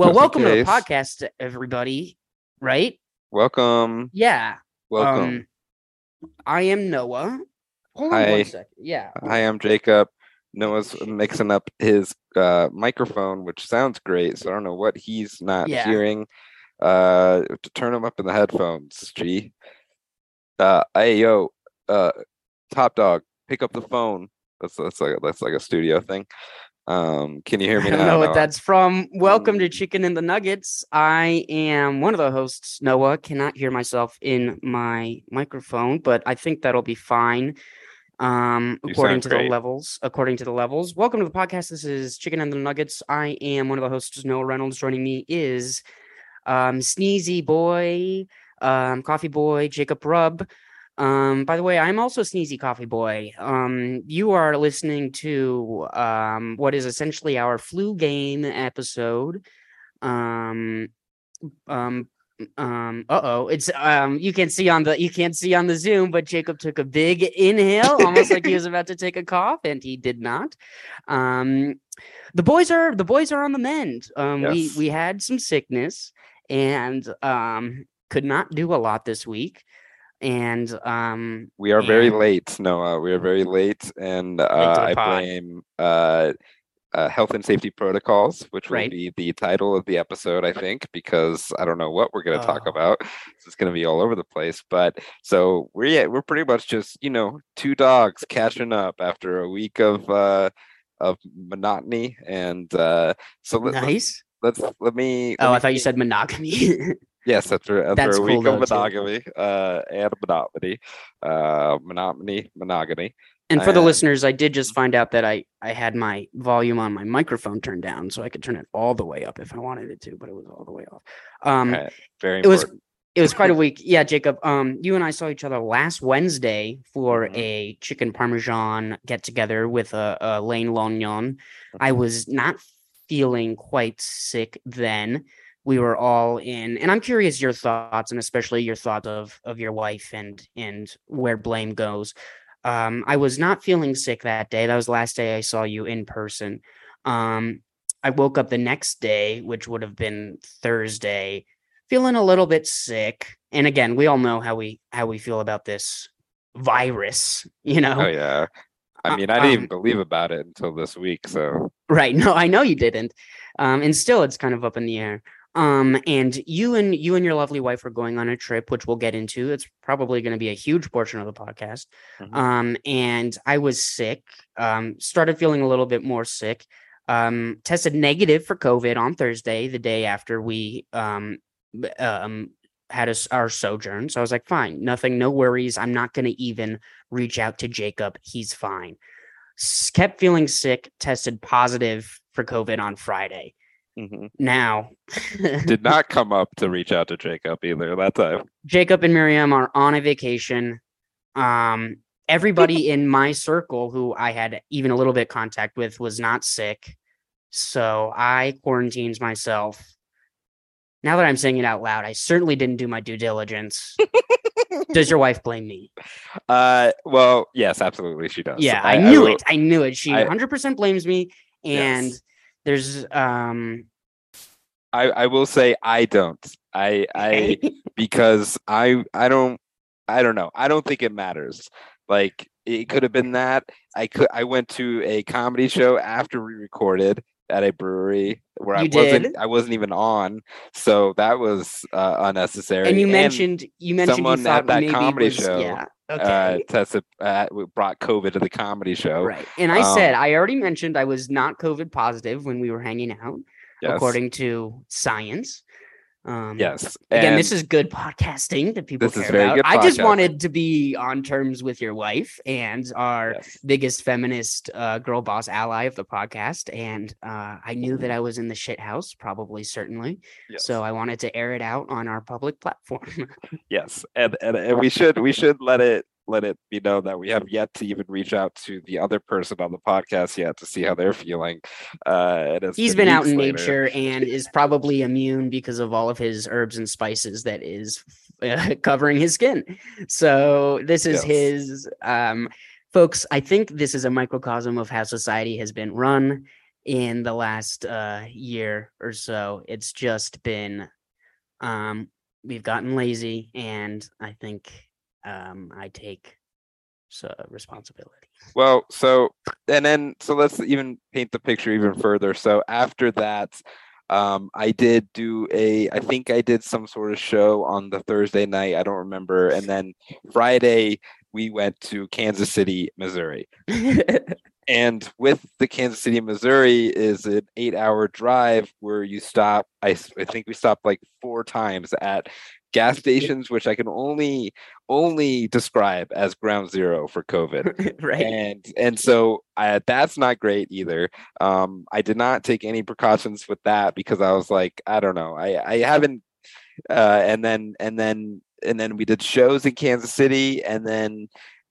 Well, Just welcome to the podcast, everybody. Right? Welcome. Yeah. Welcome. Um, I am Noah. Hold on Hi. one second. Yeah. Hi, I'm Jacob. Noah's mixing up his uh, microphone, which sounds great. So I don't know what he's not Yeah. hearing. Uh, to turn him up in the headphones. G. Uh, hey yo, uh, top dog, pick up the phone. That's that's like that's like a studio thing. Um, can you hear me I don't now? know what that's from. Welcome to Mm. Chicken and the Nuggets. I am one of the hosts, Noah. Cannot hear myself in my microphone, but I think that'll be fine. Um, You according to great. the levels, according to the levels. Welcome to the podcast. This is Chicken and the Nuggets. I am one of the hosts, Noah Reynolds. Joining me is um Sneezy Boy, um, Coffee Boy, Jacob Rubb. Um, by the way, I'm also a Sneezy Coffee Boy. Um, you are listening to um what is essentially our flu game episode. Um, um, um, uh oh, it's um you can't see on the you can't see on the Zoom, but Jacob took a big inhale, almost like he was about to take a cough, and he did not. Um, the boys are the boys are on the mend. Um, we we had some sickness and um could not do a lot this week, and um We are very late, Noah. We are very late, and uh, I blame uh, uh, health and safety protocols, which will Right. be the title of the episode, I think, because I don't know what we're going to talk Oh. about. It's going to be all over the place. But so we're yeah, we're pretty much just you know two dogs catching up after a week of uh, of monotony, and uh, so let, let- nice. let's let me. let Oh, me I thought you said monogamy. Yes, after after That's a week cool of monogamy, uh, and monotony, uh, monotony, monogamy. And for the listeners, I did just find out that I I had my volume on my microphone turned down, so I could turn it all the way up if I wanted it to, but it was all the way off. Um, Alright, Very it was it was quite a week. Yeah, Jacob. Um, you and I saw each other last Wednesday for Mhm. a chicken parmesan get together with a, a Lane Lognon. Mm-hmm. I was not feeling quite sick then. We were all in, and I'm curious your thoughts, and especially your thoughts of of your wife and and where blame goes. Um, I was not feeling sick that day. That was the last day I saw you in person. Um, I woke up the next day, which would have been Thursday, feeling a little bit sick. And again, we all know how we how we feel about this virus, you know. Oh yeah. I Uh, mean, I didn't even um, believe about it until this week. So Right. No, I know you didn't. Um, and still it's kind of up in the air. Um, and you and you and your lovely wife are going on a trip, which we'll get into. It's probably going to be a huge portion of the podcast. Mhm. Um, and I was sick, um, started feeling a little bit more sick. Um, tested negative for COVID on Thursday, the day after we um um had us our sojourn. So I was like, fine, nothing, no worries. I'm not gonna even reach out to Jacob. He's fine. S- kept feeling sick, tested positive for COVID on Friday. Mhm. Now, did not come up to reach out to Jacob either that time. Jacob and Miriam are on a vacation. Um, everybody in my circle who I had even a little bit contact with was not sick. So I quarantined myself. Now that I'm saying it out loud, I certainly didn't do my due diligence. Does your wife blame me? Uh, well, yes, absolutely, she does. Yeah, I, knew will- it. I knew it. She I- 100% blames me. And Yes. There's um I, I will say I don't. I I because I I don't I don't know. I don't think it matters. Like it could have been that. I could I went to a comedy show after we recorded at a brewery where I You wasn't did? I wasn't even on. So that was uh, unnecessary. and you mentioned you mentioned someone you at that comedy was- show, Yeah. Uh, Okay. tested uh, brought COVID to the comedy show. Right. And I said, Um, I already mentioned I was not COVID positive when we were hanging out, Yes. according to science. Um, Yes. Again, this is good podcasting that people care about. I just wanted to be on terms with your wife and our yes. biggest feminist uh, girl boss ally of the podcast. And uh, I knew that I was in the shit house, probably, certainly. yes. So I wanted to air it out on our public platform. Yes, and, and and we should we should let it let it be known that we have yet to even reach out to the other person on the podcast yet to see how they're feeling. Uh, and it's He's been out in later. nature and is probably immune because of all of his herbs and spices that is uh, covering his skin. So this is Yes. his um folks, I think this is a microcosm of how society has been run in the last uh, year or so. It's just been um, we've gotten lazy, and I think um, I take so responsibility. Well, so and then so let's even paint the picture even further. So after that, um, I did do a, I think I did some sort of show on the Thursday night. I don't remember. And then Friday, we went to Kansas City, Missouri. and with the Kansas City, Missouri is an eight hour drive where you stop. I, I think we stopped like four times at gas stations, which I can only only describe as ground zero for COVID. right. And and so I, that's not great either. Um, I did not take any precautions with that because I was like, I don't know, I I haven't. Uh, and then and then and then we did shows in Kansas City, and then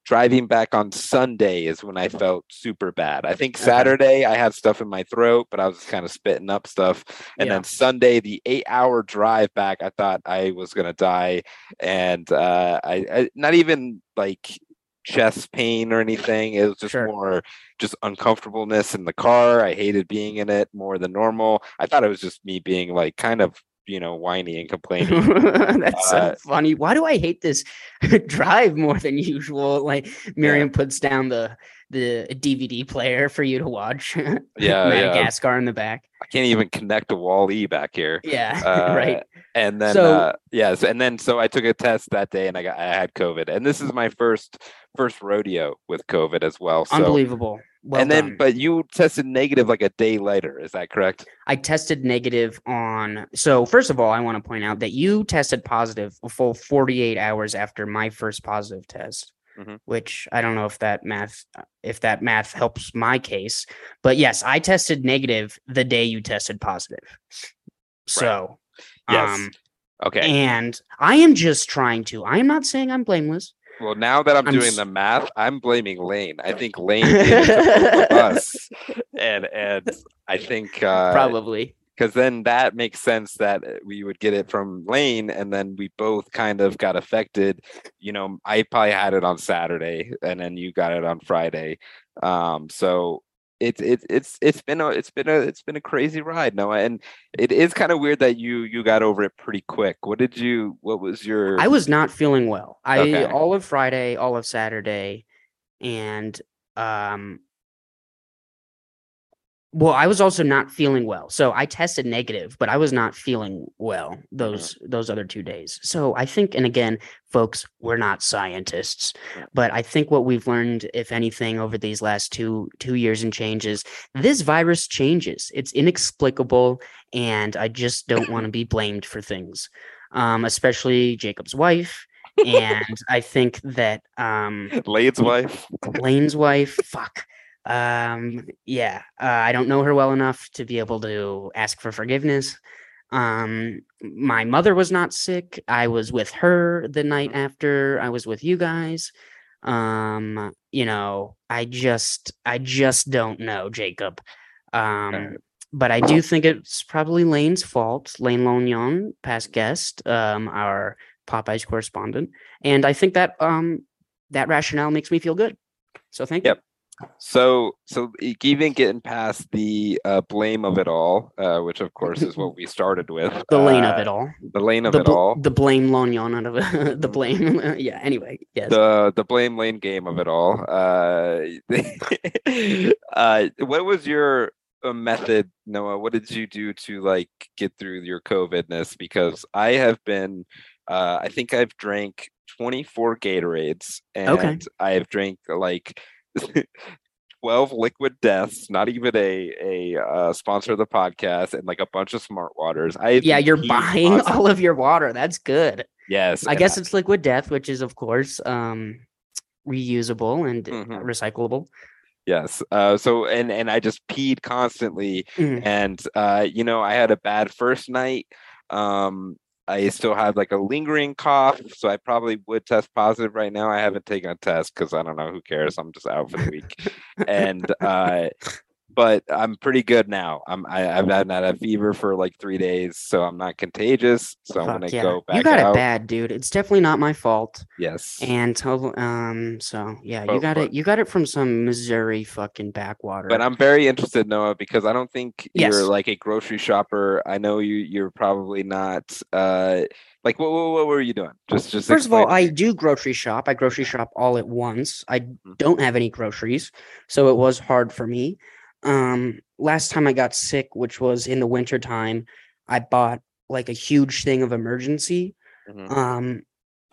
driving back on Sunday is when I felt super bad. I think Saturday I had stuff in my throat, but I was kind of spitting up stuff. And Yeah. then Sunday, the eight hour drive back, I thought I was gonna die. And uh I, I not even like chest pain or anything. It was just Sure. more just uncomfortableness in the car. I hated being in it more than normal. I thought it was just me being like kind of, you know, whiny and complaining. That's Uh, so funny. Why do I hate this drive more than usual? Like Miriam puts down the the DVD player for you to watch. Yeah, yeah. Madagascar in the back. I can't even connect a wall E back here. Yeah, Uh, right. And then So- uh yes, and then so I took a test that day and I got I had COVID. And this is my first first rodeo with COVID as well. So Unbelievable. Well and then done. but you tested negative like a day later, is that correct? I tested negative on. So first of all, I want to point out that you tested positive a full 48 hours after my first positive test, Mhm. which I don't know if that math if that math helps my case, but yes, I tested negative the day you tested positive. So, Yes. um, Okay. and I am just trying to. I am not saying I'm blameless. Well now that I'm, I'm doing s- the math, I'm blaming Lane. I think Lane gave it to us. And and I think uh Probably. because then that makes sense that uh, we would get it from Lane, and then we both kind of got affected. You know, I probably had it on Saturday, and then you got it on Friday. Um, so it's it's it's it's been a it's been a it's been a crazy ride, Noah, and it is kind of weird that you you got over it pretty quick. What did you? What was your? I was not feeling well. I Okay. all of Friday, all of Saturday, and um well, I was also not feeling well. So I tested negative, but I was not feeling well those those other two days. So I think and again, folks, we're not scientists, but I think what we've learned if anything over these last 2 2 years and changes, this virus changes. It's inexplicable and I just don't want to be blamed for things. Um especially Jacob's wife and I think that um Lane's wife. Lane's wife, fuck. Um, yeah, uh, I don't know her well enough to be able to ask for forgiveness. Um, my mother was not sick. I was with her the night after I was with you guys. Um, you know, I just, I just don't know, Jacob. Um, but I do think it's probably Lane's fault. Lane Lognon, past guest, um, our Popeyes correspondent, and I think that um that rationale makes me feel good. So thank Yep. you. So, so even getting past the uh, blame of it all, uh, which of course is what we started with, The lane of uh, it all. the lane of the, it bl- all, the blame out of it. the blame. yeah. Anyway, yes. the the blame lane game of it all. Uh, uh, what was your uh, method, Noah? What did you do to like get through your COVIDness? Because I have been, uh, I think I've drank 24 Gatorades, and Okay. I have drank like. 12 liquid deaths not even a a uh, sponsor of the podcast and like a bunch of smart waters i yeah, you're buying constantly. all of your water. That's good. yes I guess it's liquid death, which is of course um reusable and Mhm. recyclable. Yes. Uh, so and and I just peed constantly, Mhm. and uh, you know I had a bad first night. Um, I still have like a lingering cough, so I probably would test positive right now. I haven't taken a test because I don't know who cares. I'm just out for the week, and uh, but I'm pretty good now. I'm I, I've had had a fever for like three days, so I'm not contagious. So I'm gonna yeah. go back You got out. it bad, dude. It's definitely not my fault. Yes. And um, so yeah, you got but- it. You got it from some Missouri fucking backwater. But I'm very interested, Noah, because I don't think Yes. you're like a grocery shopper. I know you. You're probably not. Uh, like what? What, what were you doing? Just, just. First of all, I do grocery shop. I grocery shop all at once. I Mhm. don't have any groceries, so it was hard for me. Um, last time I got sick, which was in the winter time, I bought like a huge thing of Emergen-C, Mhm. um,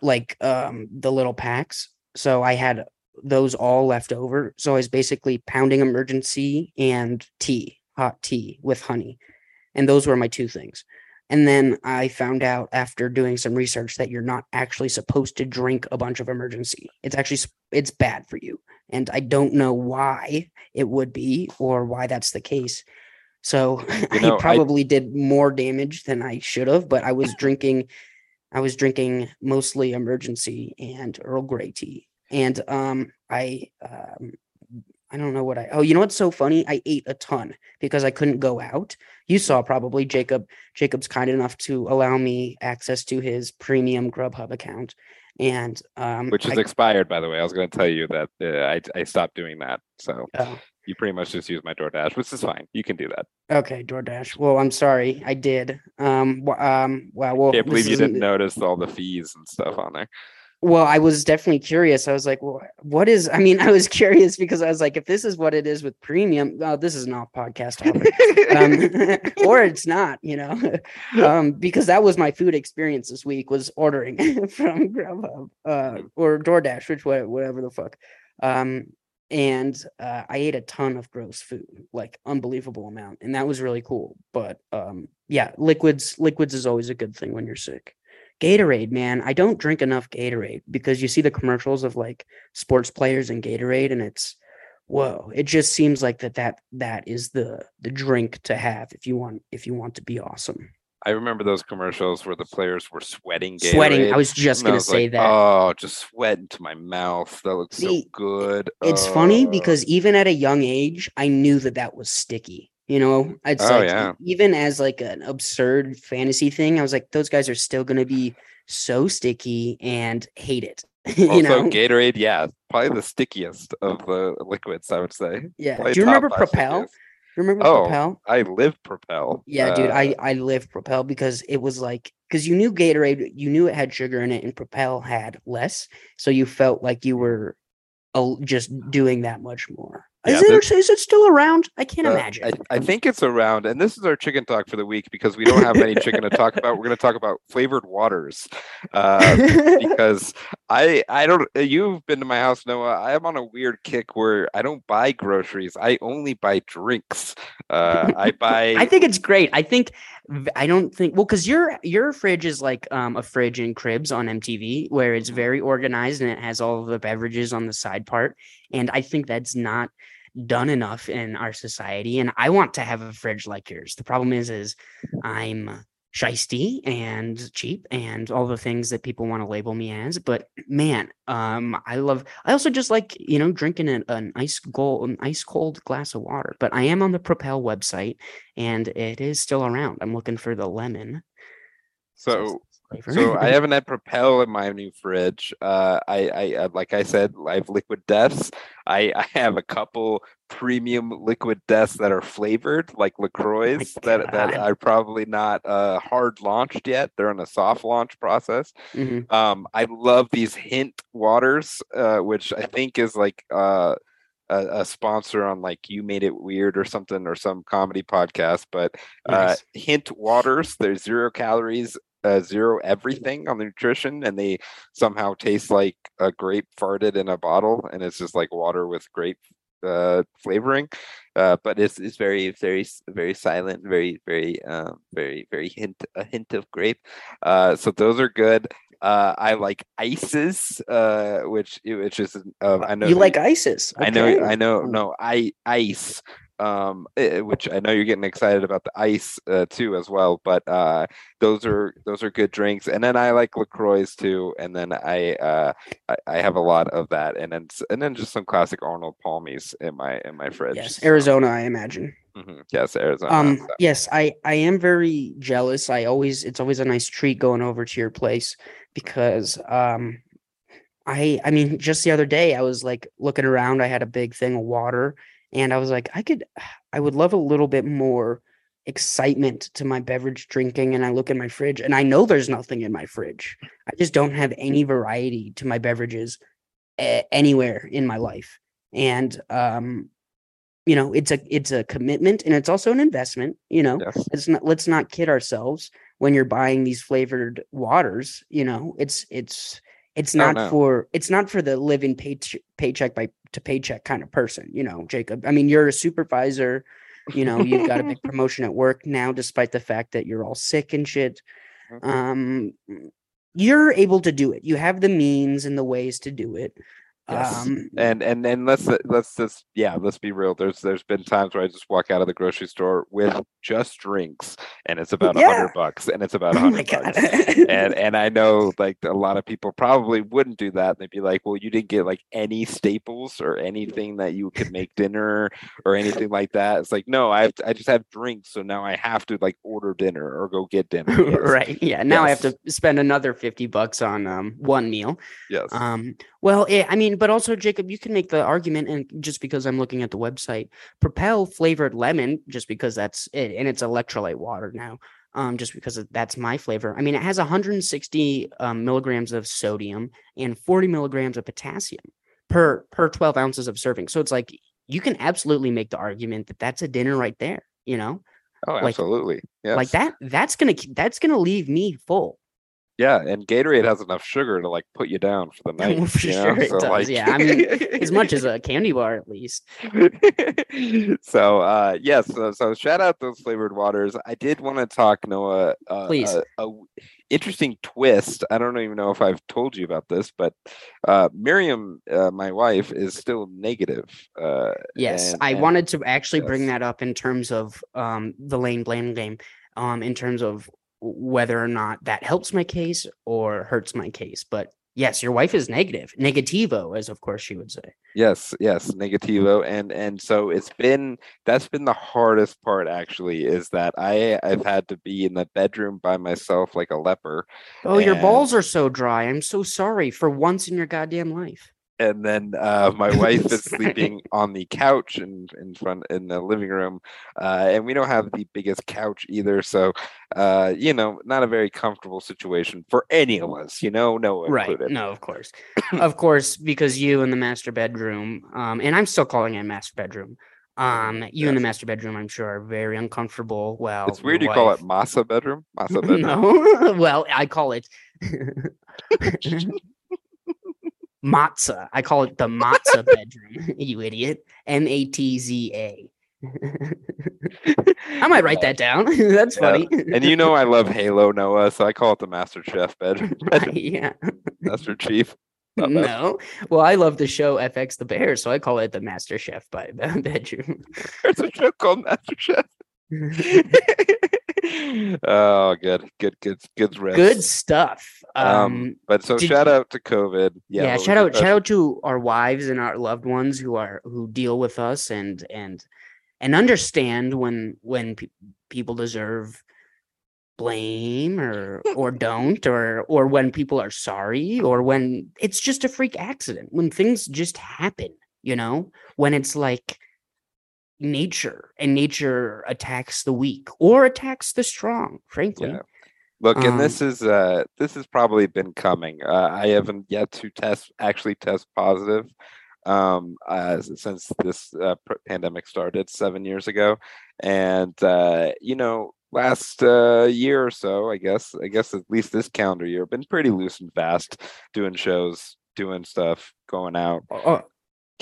like um the little packs. So I had those all left over. So I was basically pounding Emergen-C and tea, hot tea with honey, and those were my two things. And then I found out after doing some research that you're not actually supposed to drink a bunch of Emergen-C. It's actually it's bad for you. And I don't know why it would be or why that's the case. So You know, I- I probably did more damage than I should have, but I was drinking I was drinking mostly Emergen-C and Earl Grey tea. And um I um I don't know what I oh you know what's so funny? I ate a ton because I couldn't go out. You saw probably Jacob Jacob's kind enough to allow me access to his premium Grubhub account. And um Which is I, expired, by the way. I was going to tell you that uh, I I stopped doing that. So oh, you pretty much just use my DoorDash, which is fine. You can do that. okay, DoorDash. Well, I'm sorry, I did. Um um wow, well Can't believe you didn't notice all the fees and stuff on there. Well, I was definitely curious. I was like, well, what is, I mean, I was curious because I was like, if this is what it is with premium, oh, this is not podcast topic. um, or it's not, you know, um, because that was my food experience this week was ordering from Grubhub uh, or DoorDash, which whatever the fuck. Um, and uh, I ate a ton of gross food, like unbelievable amount, and that was really cool. But um, yeah, liquids, liquids is always a good thing when you're sick. Gatorade, man, I don't drink enough Gatorade because you see the commercials of like sports players and Gatorade, and it's whoa it just seems like that that that is the the drink to have if you want if you want to be awesome I remember those commercials where the players were sweating. Gatorade. sweating i was just and gonna was say like, that Oh, just sweat into my mouth. That looks so good. it's funny Oh. because even at a young age i knew that that was sticky you know it's Oh, like yeah. even as like an absurd fantasy thing i was like those guys are still gonna be so sticky and hate it you also know Gatorade, yeah, probably the stickiest of the liquids. I would say. yeah Probably do you remember propel stickiest. remember Oh, propel I live Propel. Yeah, dude, Uh, I I lived Propel because it was like because you knew Gatorade, you knew it had sugar in it, and Propel had less, so you felt like you were uh, just doing that much more. Yeah, is it this- it still around? I can't Uh, imagine. I, I think it's around, and this is our chicken talk for the week because we don't have any chicken to talk about. We're going to talk about flavored waters uh, because I I don't. You've been to my house, Noah. I am on a weird kick where I don't buy groceries. I only buy drinks. Uh, I buy. I think it's great. I think I don't think well because your your fridge is like um a fridge in Cribs on MTV where it's very organized and it has all of the beverages on the side part, and I think that's not done enough in our society. And I want to have a fridge like yours. The problem is, is I'm shisty and cheap and all the things that people want to label me as. But man, um, I love. I also just like you know drinking an, an ice cold, an ice cold glass of water. But I am on the Propel website, and it is still around. I'm looking for the lemon. so. So I haven't had Propel in my new fridge. Uh, I, I uh, like I said, I have Liquid Deaths. I, I have a couple premium Liquid Deaths that are flavored, like Lacroix, that that are probably not uh, hard launched yet. They're in a soft launch process. Mhm. Um, I love these hint waters, uh, which I think is like uh, a, a sponsor on like You Made It Weird or something or some comedy podcast. But uh, Nice. hint waters, they're zero calories, uh, zero everything on the nutrition, and they somehow taste like a grape farted in a bottle, and it's just like water with grape uh flavoring. Uh but it's it's very very very silent very very um very very hint a hint of grape. Uh so those are good. Uh i like ices uh which which is uh, i know you like ISIS? i know i know Mm. no i ice um, eh, which I know you're getting excited about the ice uh, too as well. But uh, those are those are good drinks. And then I like Lacroix too. And then I, uh, I I have a lot of that. And then and then just some classic Arnold Palmies in my in my fridge. Yes, Arizona, I imagine. Mhm. Yes, Arizona. Um, so- yes, I I am very jealous. I always it's always a nice treat going over to your place because um I I mean just the other day I was like looking around, I had a big thing of water and I was like I could I would love a little bit more excitement to my beverage drinking and I look in my fridge and I know there's nothing in my fridge. I just don't have any variety to my beverages anywhere in my life. And um you know, it's a it's a commitment and it's also an investment, you know. yes. Let's not let's not kid ourselves when you're buying these flavored waters, you know. It's it's it's Oh, not no. for it's not for the living pay paycheck by to paycheck kind of person, you know, Jacob. I mean, you're a supervisor, you know, you've got a big promotion at work now despite the fact that you're all sick and shit. Mhm. Um you're able to do it. You have the means and the ways to do it. Yes. Um and and and let's let's just yeah let's be real there's there's been times where i just walk out of the grocery store with just drinks and it's about a Yeah. hundred bucks and it's about a oh hundred bucks and and i know like a lot of people probably wouldn't do that they'd be like well you didn't get like any staples or anything that you could make dinner or anything like that it's like no i have to, i just have drinks so now i have to like order dinner or go get dinner Yes. right. Yeah. Now I have to spend another 50 bucks on um one meal. yes Um well, eh, I mean, but also Jacob, you can make the argument and just because I'm looking at the website, Propel flavored lemon just because that's it and it's electrolyte water now. Um just because that's my flavor. I mean, it has 160 um, milligrams of sodium and 40 milligrams of potassium per per 12 ounces of serving. So it's like you can absolutely make the argument that that's a dinner right there, you know? oh like- absolutely yes. Like that that's to that's going to leave me full. Yeah and gatorade has enough sugar to like put you down for the night For you know? sure it So, does, like- yeah, I mean, as much as a candy bar at least. so uh yes so, so shout out those flavored waters i did want to talk noah uh, Please. a, a w- interesting twist i don't even know if i've told you about this but uh miriam uh, my wife is still negative uh Yes, and- I and- wanted to actually bring that up in terms of um the lane blame game, um in terms of whether or not that helps my case or hurts my case. But yes, your wife is negative, negativo, as of course she would say. yes yes negativo and and so it's been that's been the hardest part actually is that i i've had to be in the bedroom by myself like a leper Oh, your balls are so dry. I'm so sorry for once in your goddamn life. And then uh, my wife is sleeping on the couch in in front in the living room, uh, and we don't have the biggest couch either. So, uh, you know, not a very comfortable situation for any of us. You know, no Right. included. No, of course. of course, because you in the master bedroom, um, and I'm still calling it master bedroom. Um, you in the master bedroom, I'm sure, are very uncomfortable. Well, It's weird you call it wife- masa bedroom. Masa bedroom. no, well, I call it matzah. I call it the matzah bedroom. You idiot. M A T Z A. I might write that down. That's Yeah, funny. And you know I love Halo Noah, so I call it the Master Chef bedroom. bedroom yeah. Master Chief. Not Master- uh-huh. No. Well, I love the show FX the Bear, so I call it the Master Chef by bedroom. There's a show called Master Chef. Oh, good, good, good, good. Riffs. Good stuff. Um, Um, but so shout you- out to COVID. yeah, was shout out shout out to our wives and our loved ones who are who deal with us and and and understand when when pe- people deserve blame or or don't or or when people are sorry or when it's just a freak accident when things just happen you know when it's like nature and nature attacks the weak or attacks the strong frankly Yeah. Look, and Um, this is uh this has probably been coming. Uh, I haven't yet to test actually test positive um uh, since this uh, pandemic started 7 years ago and uh you know last uh year or so I guess I guess at least this calendar year been pretty loose and fast doing shows, doing stuff, going out, Oh,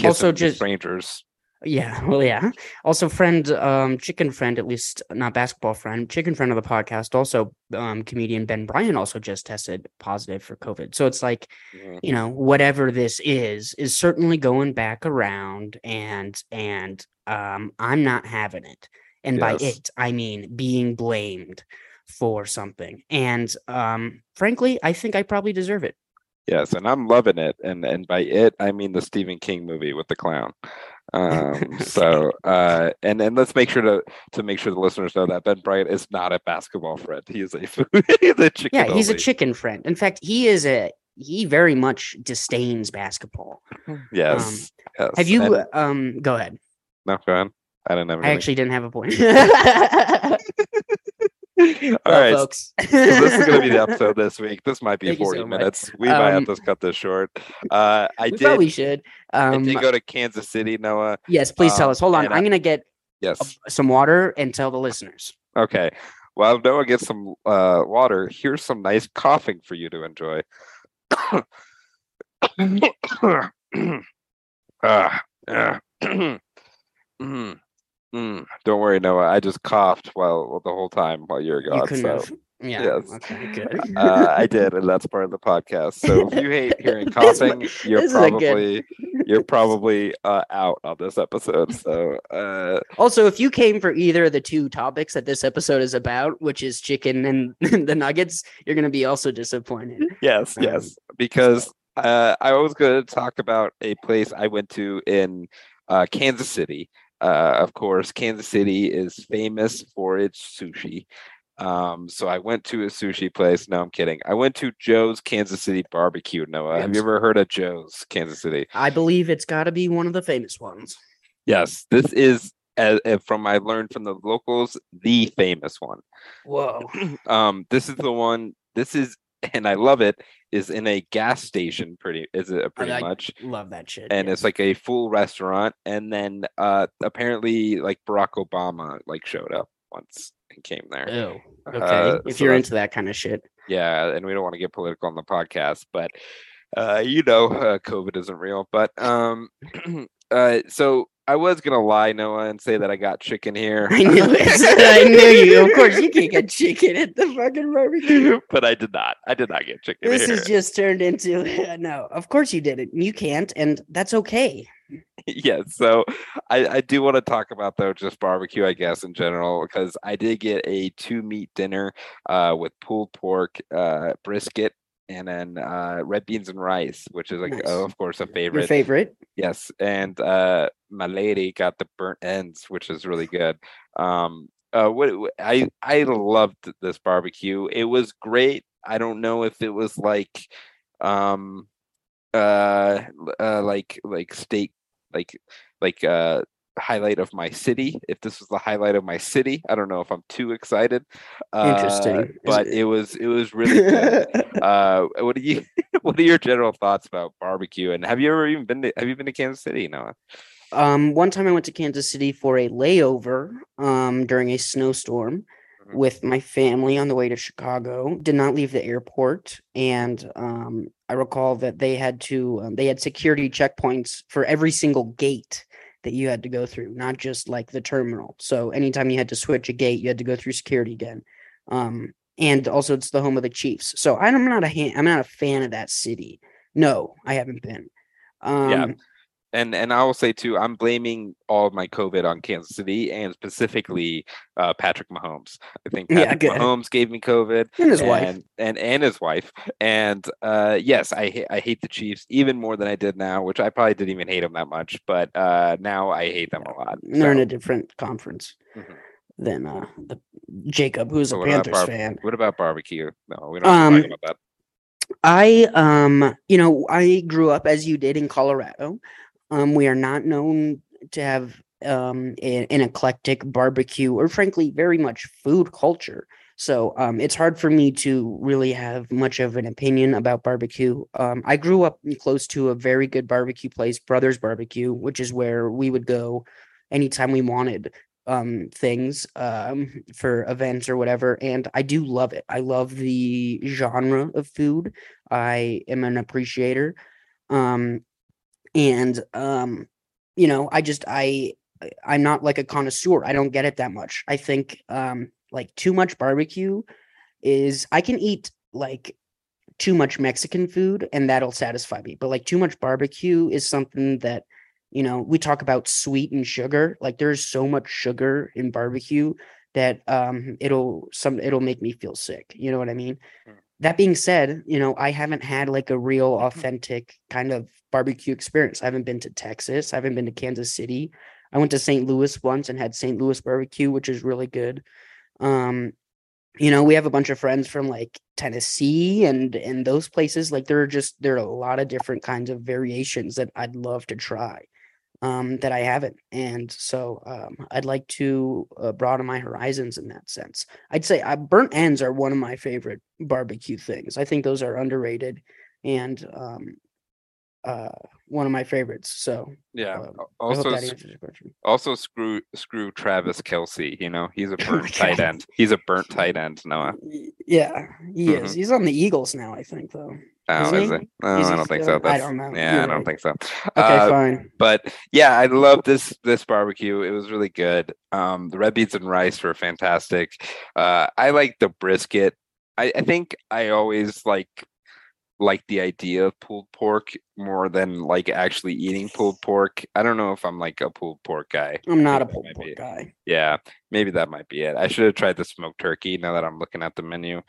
Also just- strangers. Yeah, well, yeah. Also, friend, um, chicken friend, at least not basketball friend, chicken friend of the podcast. Also, um, comedian Ben Bryant also just tested positive for COVID. So it's like, Mhm. you know, whatever this is, is certainly going back around, and and um, I'm not having it. And by it, I mean being blamed for something. And um, frankly, I think I probably deserve it. Yes, and I'm loving it. And and by it, I mean the Stephen King movie with the clown. Um, so uh, and and let's make sure to to make sure the listeners know that Ben Bryant is not a basketball friend. He is a food. he's a chicken. Yeah, he's a chicken friend. In fact, he is a he very much disdains basketball. Yes. yes. Have you And- um go ahead. no, go ahead. I didn't have I actually didn't have a point. All well, right. folks. So this is going to be the episode this week. This might be Thank 40 so much. minutes. We might have Um, to cut this short. Uh, I we did. probably should. I Um did go to Kansas City, Noah. yes, please tell um, us. Hold on. I'm gonna get Yes. some water and tell the listeners. Okay. While Noah gets some uh, water, here's some nice coughing for you to enjoy. Ah, ah. Mm, mm. Don't worry, Noah. I just coughed while the whole time while you were you gone. couldn't So have. Yeah. yes. Okay, good. uh, I did, and that's part of the podcast. So if you hate hearing coughing, you're this is a good- probably you're probably uh, out on this episode. So uh, Also, if you came for either of the two topics that this episode is about, which is chicken and the nuggets, you're gonna be also disappointed. Yes, Um, yes, because uh, I was going to talk about a place I went to in uh, Kansas City. Uh, of course, Kansas City is famous for its sushi. Um, so I went to a sushi place. No, I'm kidding. I went to Joe's Kansas City Barbecue. Noah, have you ever heard of Joe's Kansas City? I believe it's got to be one of the famous ones. Yes, this is from I learned from the locals the famous one. Whoa. um this is the one this is and i love it is in a gas station pretty is it pretty like much Love that shit. and it's like a full restaurant and then uh apparently like barack obama like showed up once and came there Ew. Okay. Uh, if so you're into that kind of shit. yeah and we don't want to get political on the podcast but uh you know uh, covid isn't real but um uh so i was gonna lie noah and say that i got chicken here I knew it. I knew you. Of course, you can't get chicken at the fucking barbecue. but i did not i did not get chicken This here has just turned into no. Of course you didn't. You can't, and that's okay. yeah so i i do want to talk about though just barbecue i guess in general because i did get a two meat dinner uh with pulled pork uh brisket and then uh red beans and rice which is like Nice. oh, of course a favorite. Your favorite yes and uh my lady got the burnt ends which is really good um uh what i i loved this barbecue it was great i don't know if it was like um uh, uh like like state like like uh highlight of my city if this was the highlight of my city i don't know if i'm too excited uh, Interesting. Is but it- was it was really good uh what do you what are your general thoughts about barbecue and have you ever even been to have you been to kansas city noah Um, one time I went to Kansas City for a layover um, during a snowstorm Mhm. with my family on the way to Chicago. Did not leave the airport, and um, I recall that they had to um, they had security checkpoints for every single gate that you had to go through, not just like the terminal. So anytime you had to switch a gate, you had to go through security again. Um, and also, it's the home of the Chiefs. So I'm not a ha- I'm not a fan of that city. No, I haven't been. Um, Yeah. And and I will say too, I'm blaming all of my COVID on Kansas City and specifically uh, Patrick Mahomes. I think Patrick good. Mahomes gave me COVID, and his wife. and, and and his wife. And uh, yes, I ha- I hate the Chiefs even more than I did now, which I probably didn't even hate them that much, but uh, now I hate them a lot. They're in a different conference Mhm. than uh, the Jacob, who's So a Panthers Barb- fan. what about barbecue? No, we don't Um, talk about that. I um, you know, I grew up as you did in Colorado. Um, we are not known to have um an eclectic barbecue or frankly very much food culture. So um, it's hard for me to really have much of an opinion about barbecue. Um, I grew up close to a very good barbecue place, Brothers Barbecue, which is where we would go anytime we wanted um things um for events or whatever and i do love it i love the genre of food i am an appreciator um and um you know, I just I I'm not like a connoisseur. I don't get it that much. I think um like too much barbecue is I can eat like too much Mexican food and that'll satisfy me. But like too much barbecue is something that you know, we talk about sweet and sugar. Like there's so much sugar in barbecue that um it'll some it'll make me feel sick. You know what I mean? That being said, you know, I haven't had like a real authentic kind of barbecue experience. I haven't been to Texas. I haven't been to Kansas City. I went to St. Louis once and had St. Louis barbecue, which is really good. Um, you know, we have a bunch of friends from like Tennessee and and those places. Like there are just there are a lot of different kinds of variations that I'd love to try um, that I haven't. And so um, I'd like to uh, broaden my horizons in that sense. I'd say uh, burnt ends are one of my favorite barbecue things. I think those are underrated and um, uh, one of my favorites. So Yeah. um, al- I hope Also, that s- answers your question. also screw screw Travis Kelce. You know, he's a burnt tight end. He's a burnt tight end. Noah. Yeah, he Mhm. is. He's on the Eagles now, I think, though. Oh, is it? No, Is I don't think still- so. I don't know. Yeah, You're I don't right. think so. Okay, Uh, fine. but yeah, I love this this barbecue. It was really good. Um, the red beans and rice were fantastic. Uh, I like the brisket. I, I think I always like like the idea of pulled pork more than like actually eating pulled pork. I don't know if I'm like a pulled pork guy. I'm not a pulled pork guy. Yeah, maybe that might be it. I should have tried the smoked turkey now that I'm looking at the menu.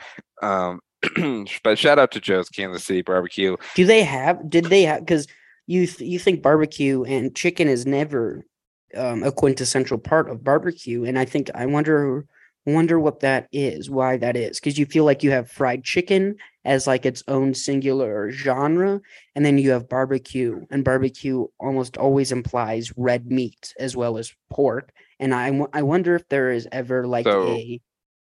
Um, but shout out to Joe's Kansas City Barbecue. Do they have? Did they have? Because you th- you think barbecue and chicken is never um, a quintessential part of barbecue, and I think I wonder wonder what that is, why that is, because you feel like you have fried chicken as like its own singular genre, and then you have barbecue, and barbecue almost always implies red meat as well as pork, and I I wonder if there is ever like So- a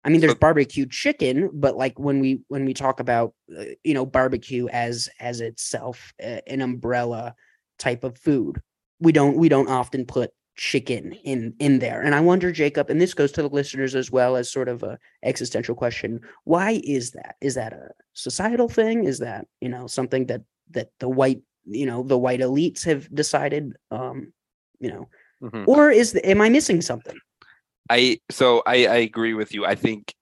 I mean, there's so- barbecue chicken, but like when we when we talk about uh, you know barbecue as as itself uh, an umbrella type of food, we don't we don't often put chicken in in there. And I wonder, Jacob, and this goes to the listeners as well as sort of a existential question: Why is that? Is that a societal thing? Is that you know something that that the white you know the white elites have decided? Um, you know, Mhm. or is the, am I missing something? I so I, I agree with you. I think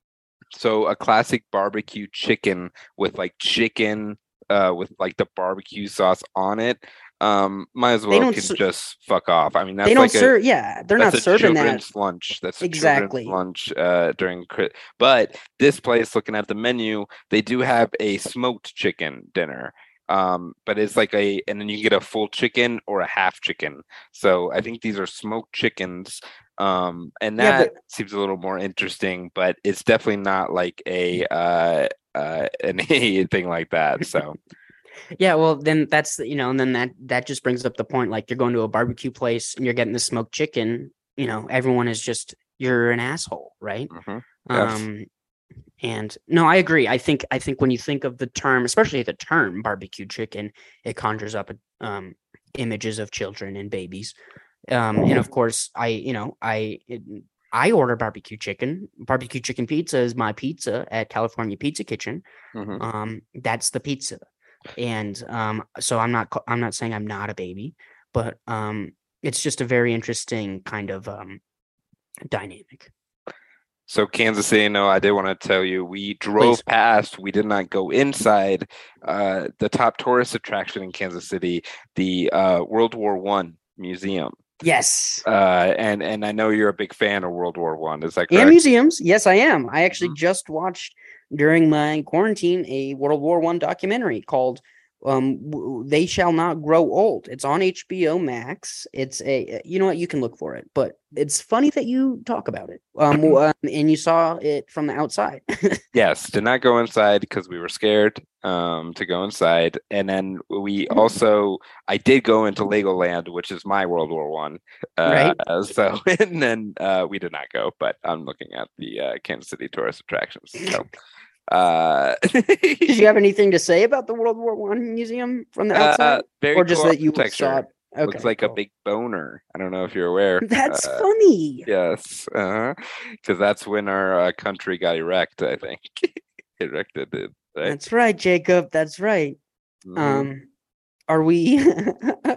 so a classic barbecue chicken with like chicken uh with like the barbecue sauce on it um might as well can ser- just fuck off. I mean that's they don't like serve. Yeah, they're not serving that. lunch. That's Exactly. lunch uh during but this place looking at the menu, they do have a smoked chicken dinner. Um, but it's like a and then you get a full chicken or a half chicken. So I think these are smoked chickens. Um, and Yeah, that seems a little more interesting, but it's definitely not like a uh uh anything like that. So Yeah, well, then that's you know, and then that that just brings up the point. Like you're going to a barbecue place and you're getting the smoked chicken. You know, everyone is just you're an asshole, right? mhm. Yes. Um, and no, I agree. I think I think when you think of the term, especially the term barbecue chicken, it conjures up um images of children and babies. Um, and of course, I you know I it, I order barbecue chicken. Barbecue chicken pizza is my pizza at California Pizza Kitchen Mhm. um that's the pizza and um so i'm not i'm not saying i'm not a baby but um it's just a very interesting kind of um dynamic So Kansas City, no, I did want to tell you, we drove Please. past. We did not go inside. Uh, the top tourist attraction in Kansas City, the uh, World War One museum. Yes Uh, and and I know you're a big fan of World War One. Is that correct? and museums yes i am i actually Mhm. just watched during my quarantine a world war one documentary called um they shall not grow old it's on hbo max it's a you know what you can look for it but it's funny that you talk about it um um, and you saw it from the outside Yes, did not go inside because we were scared um, to go inside. And then we Mm. also, I did go into Legoland, which is my World War One. Uh, So, and then uh, we did not go, but I'm looking at the uh, Kansas City tourist attractions. So, uh, Did you have anything to say about the World War One museum from the outside, uh, or just cool that you saw it? Okay, Looks like a big boner. I don't know if you're aware. That's Uh, funny. Yes, because that's when our uh, country got erect. I think erected it. Right? That's right, Jacob. That's right. Mhm. Um, are we?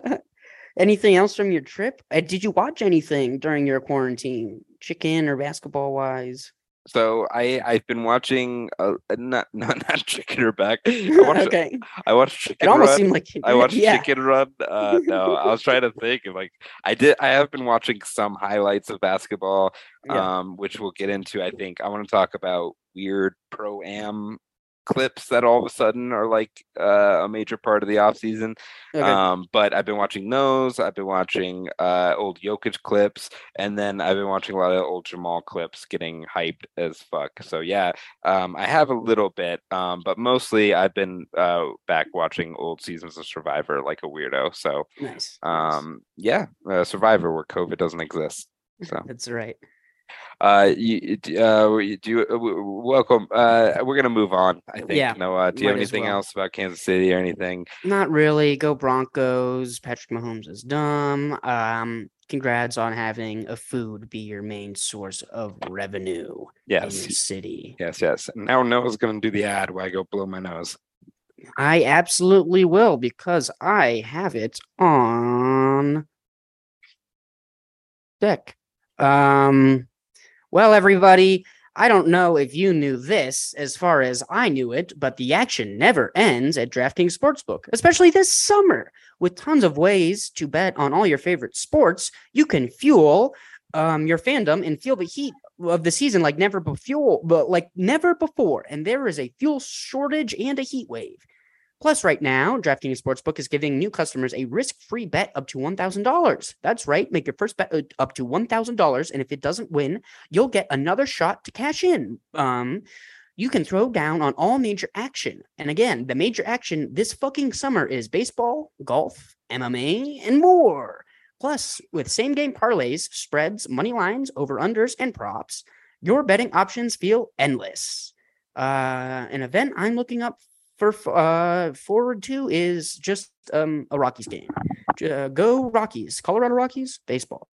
Anything else from your trip? Uh, did you watch anything during your quarantine, chicken or basketball wise? So I I've been watching uh, not not not Chicken or Back. I watched, okay. I watched Chicken It almost Run. seemed like I watched yeah. Chicken Run. Uh, no, I was trying to think of like I did. I have been watching some highlights of basketball, Yeah. um, which we'll get into. I think I want to talk about weird pro am clips that all of a sudden are like uh, a major part of the off season. Okay. Um, but I've been watching those. I've been watching uh, old Jokic clips, and then I've been watching a lot of old Jamal clips, getting hyped as fuck. So yeah, um, I have a little bit, um, but mostly I've been uh, back watching old seasons of Survivor like a weirdo. So nice. nice. um, yeah, uh, Survivor where COVID doesn't exist. So That's right. Uh, you, uh, do you, uh, welcome. Uh, we're gonna move on. I think. Yeah, Noah, do you have might anything well. else about Kansas City or anything? Not really. Go Broncos. Patrick Mahomes is dumb. Um, congrats on having a food be your main source of revenue in Yes. city. Yes, yes. Now Noah's gonna do the ad while I go blow my nose. I absolutely will because I have it on deck. Um, well, everybody, I don't know if you knew this as far as I knew it, but the action never ends at DraftKings Sportsbook, especially this summer. With tons of ways to bet on all your favorite sports, you can fuel um, your fandom and feel the heat of the season like never before, but like never before. And there is a fuel shortage and a heat wave. Plus, right now, DraftKings Sportsbook is giving new customers a risk-free bet up to $1,000. That's right. Make your first bet uh, up to $1,000, and if it doesn't win, you'll get another shot to cash in. Um, you can throw down on all major action. And again, the major action this fucking summer is baseball, golf, MMA, and more. Plus, with same game parlays, spreads, money lines, over unders, and props, your betting options feel endless. Uh, an event I'm looking up for uh forward two is just um a Rockies game. Uh, go Rockies, Colorado Rockies baseball.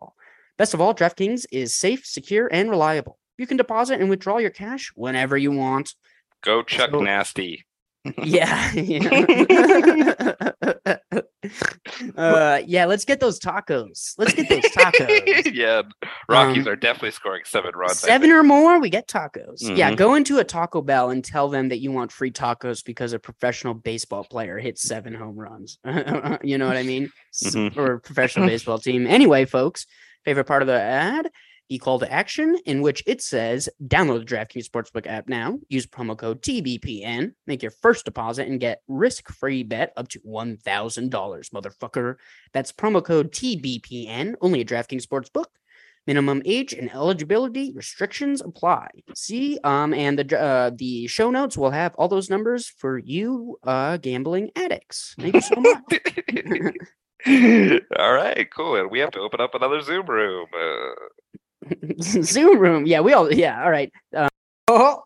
Best of all, DraftKings is safe, secure, and reliable. You can deposit and withdraw your cash whenever you want. Go Chuck So- Nasty. Yeah. yeah. uh yeah, let's get those tacos. Let's get those tacos. yeah, Rockies Um, are definitely scoring seven runs. Seven or more, we get tacos. Yeah, Mhm. go into a Taco Bell and tell them that you want free tacos because a professional baseball player hit seven home runs. you know what I mean? Mhm. For a professional baseball team. Anyway, folks, favorite part of the ad, the call to action in which it says download the DraftKings Sportsbook app now, use promo code TBPN, make your first deposit and get risk-free bet up to $1,000, motherfucker. That's promo code TBPN, only at DraftKings Sportsbook. Minimum age and eligibility restrictions apply. See, um, and the uh, the show notes will have all those numbers for you, uh, gambling addicts. Thank you so much. All right, cool. And we have to open up another Zoom room. Uh, Zoom room, yeah, we all, yeah, all right. Uh, oh,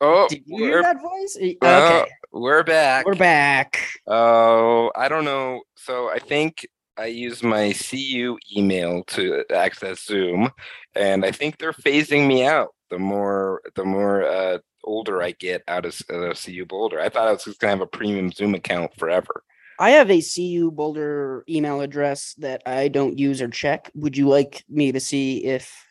oh, did you hear that voice? Uh, Okay, we're back. we're back. Oh, I don't know. So I think I use my CU email to access Zoom, and I think they're phasing me out. The more, the more uh, older I get out of uh, CU Boulder, I thought I was just gonna have a premium Zoom account forever. I have a CU Boulder email address that I don't use or check. Would you like me to see if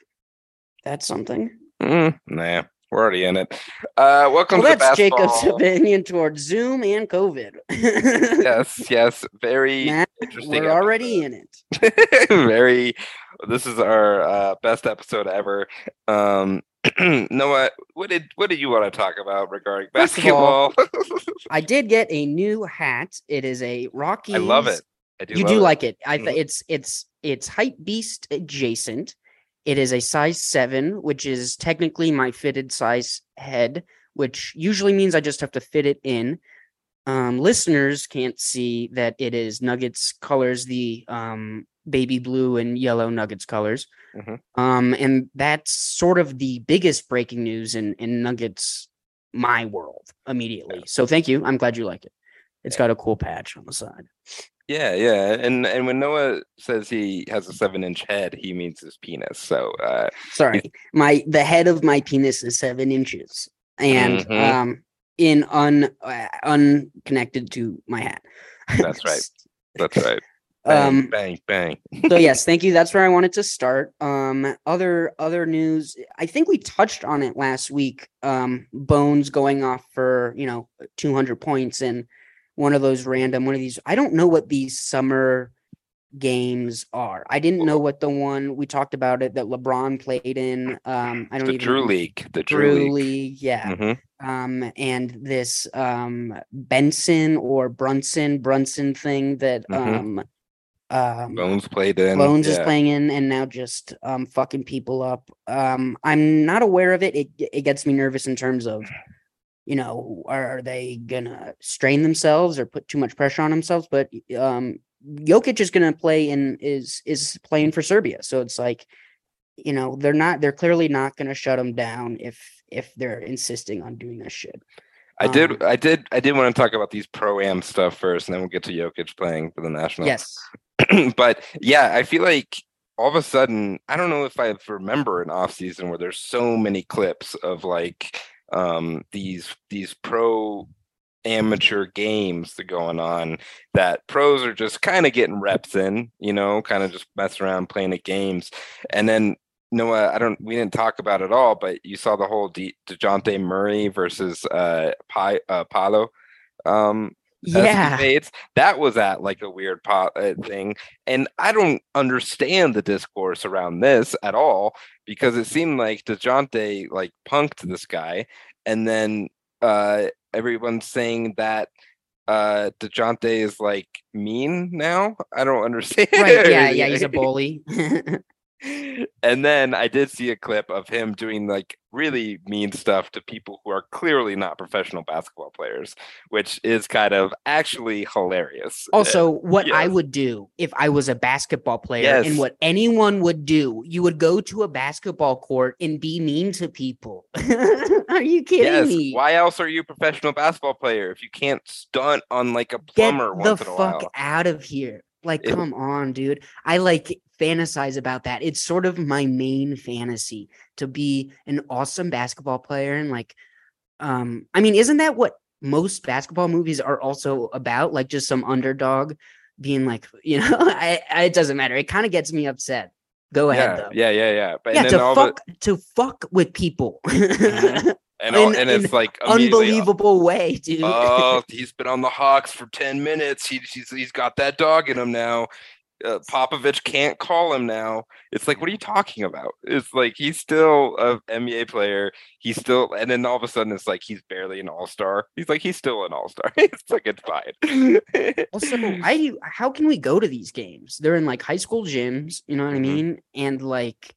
that's something? Mm, nah, we're already in it. Uh, welcome well, to the that's Jacob's opinion towards Zoom and COVID. yes, yes, very Nah, interesting. We're already in it. very. This is our uh, best episode ever. Um, Noah, what did what did you want to talk about regarding of all, basketball? I did get a new hat. It is a Rocky. I love it. I do You do it. like it. I th- Mhm. it's it's it's hype beast adjacent. It is a size seven, which is technically my fitted size head, which usually means I just have to fit it in. Um, listeners can't see that it is Nuggets colors, the um, baby blue and yellow Nuggets colors. Mhm. Um, and that's sort of the biggest breaking news in in Nuggets my world immediately. So thank you. I'm glad you like it. It's got a cool patch on the side. Yeah, yeah, and and when Noah says he has a seven inch head, he means his penis. So uh, Sorry, my the head of my penis is seven inches, and Mhm. um, in un uh, unconnected to my hat. That's right. that's right. Bang, Um, bang, bang. so yes, thank you. That's where I wanted to start. Um, other other news. I think we touched on it last week. Um, Bones going off for you know 200 points and one of those random one of these. I don't know what these summer games are. I didn't know what the one we talked about it that LeBron played in. Um, I don't The even Drew know- League. The Drew, Drew League. League, yeah. Mhm. Um, and this um Benson or Brunson Brunson thing that Mhm. um um Bones played in. Bones is playing in and now just um fucking people up. Um I'm not aware of it. It it gets me nervous in terms of you know, are, are they gonna strain themselves or put too much pressure on themselves? But um Jokic is gonna play and is is playing for Serbia. So it's like, you know, they're not they're clearly not gonna shut him down if if they're insisting on doing this shit. I did. Um, I did. I did want to talk about these pro am stuff first, and then we'll get to Jokic playing for the national. Yes. but yeah, I feel like all of a sudden, I don't know if I remember an off season where there's so many clips of like um these these pro amateur games that going on that pros are just kind of getting reps in, you know, kind of just messing around playing at games. And then Noah, I don't we didn't talk about it all, but you saw the whole De- Dejounte Murray versus uh Pi uh Paulo um Yeah. That was at like a weird pot uh, thing, and I don't understand the discourse around this at all because it seemed like Dejounte like punked this guy, and then uh everyone's saying that uh Dejounte is like mean now. I don't understand. Right. Yeah, yeah, he's a bully. and then I did see a clip of him doing like really mean stuff to people who are clearly not professional basketball players, which is kind of actually hilarious. Also, uh, what I would do if I was a basketball player Yes. and what anyone would do, you would go to a basketball court and be mean to people. Are you kidding yes. me? Why else are you a professional basketball player if you can't stunt on like a Get plumber the once in a fuck while? out of here. Like, It- come on, dude. I like fantasize about that. It's sort of my main fantasy to be an awesome basketball player and like um I mean, isn't that what most basketball movies are also about? Like just some underdog being like, you know, I, I it doesn't matter. It kind of gets me upset. Go ahead Yeah, though. yeah, yeah, yeah. But Yeah, to then all the fuck to fuck with people. Mhm. and in and it's like Unbelievable way, dude. Oh, he's been on the Hawks for 10 minutes. He, he's, he's got that dog in him now. Uh, Popovich can't call him now. It's like, what are you talking about? It's like he's still a NBA player. He's still, and then all of a sudden, it's like he's barely an all star. He's like he's still an all star. it's like it's fine. Also, I how can we go to these games? They're in like high school gyms, you know what I Mhm. mean? And like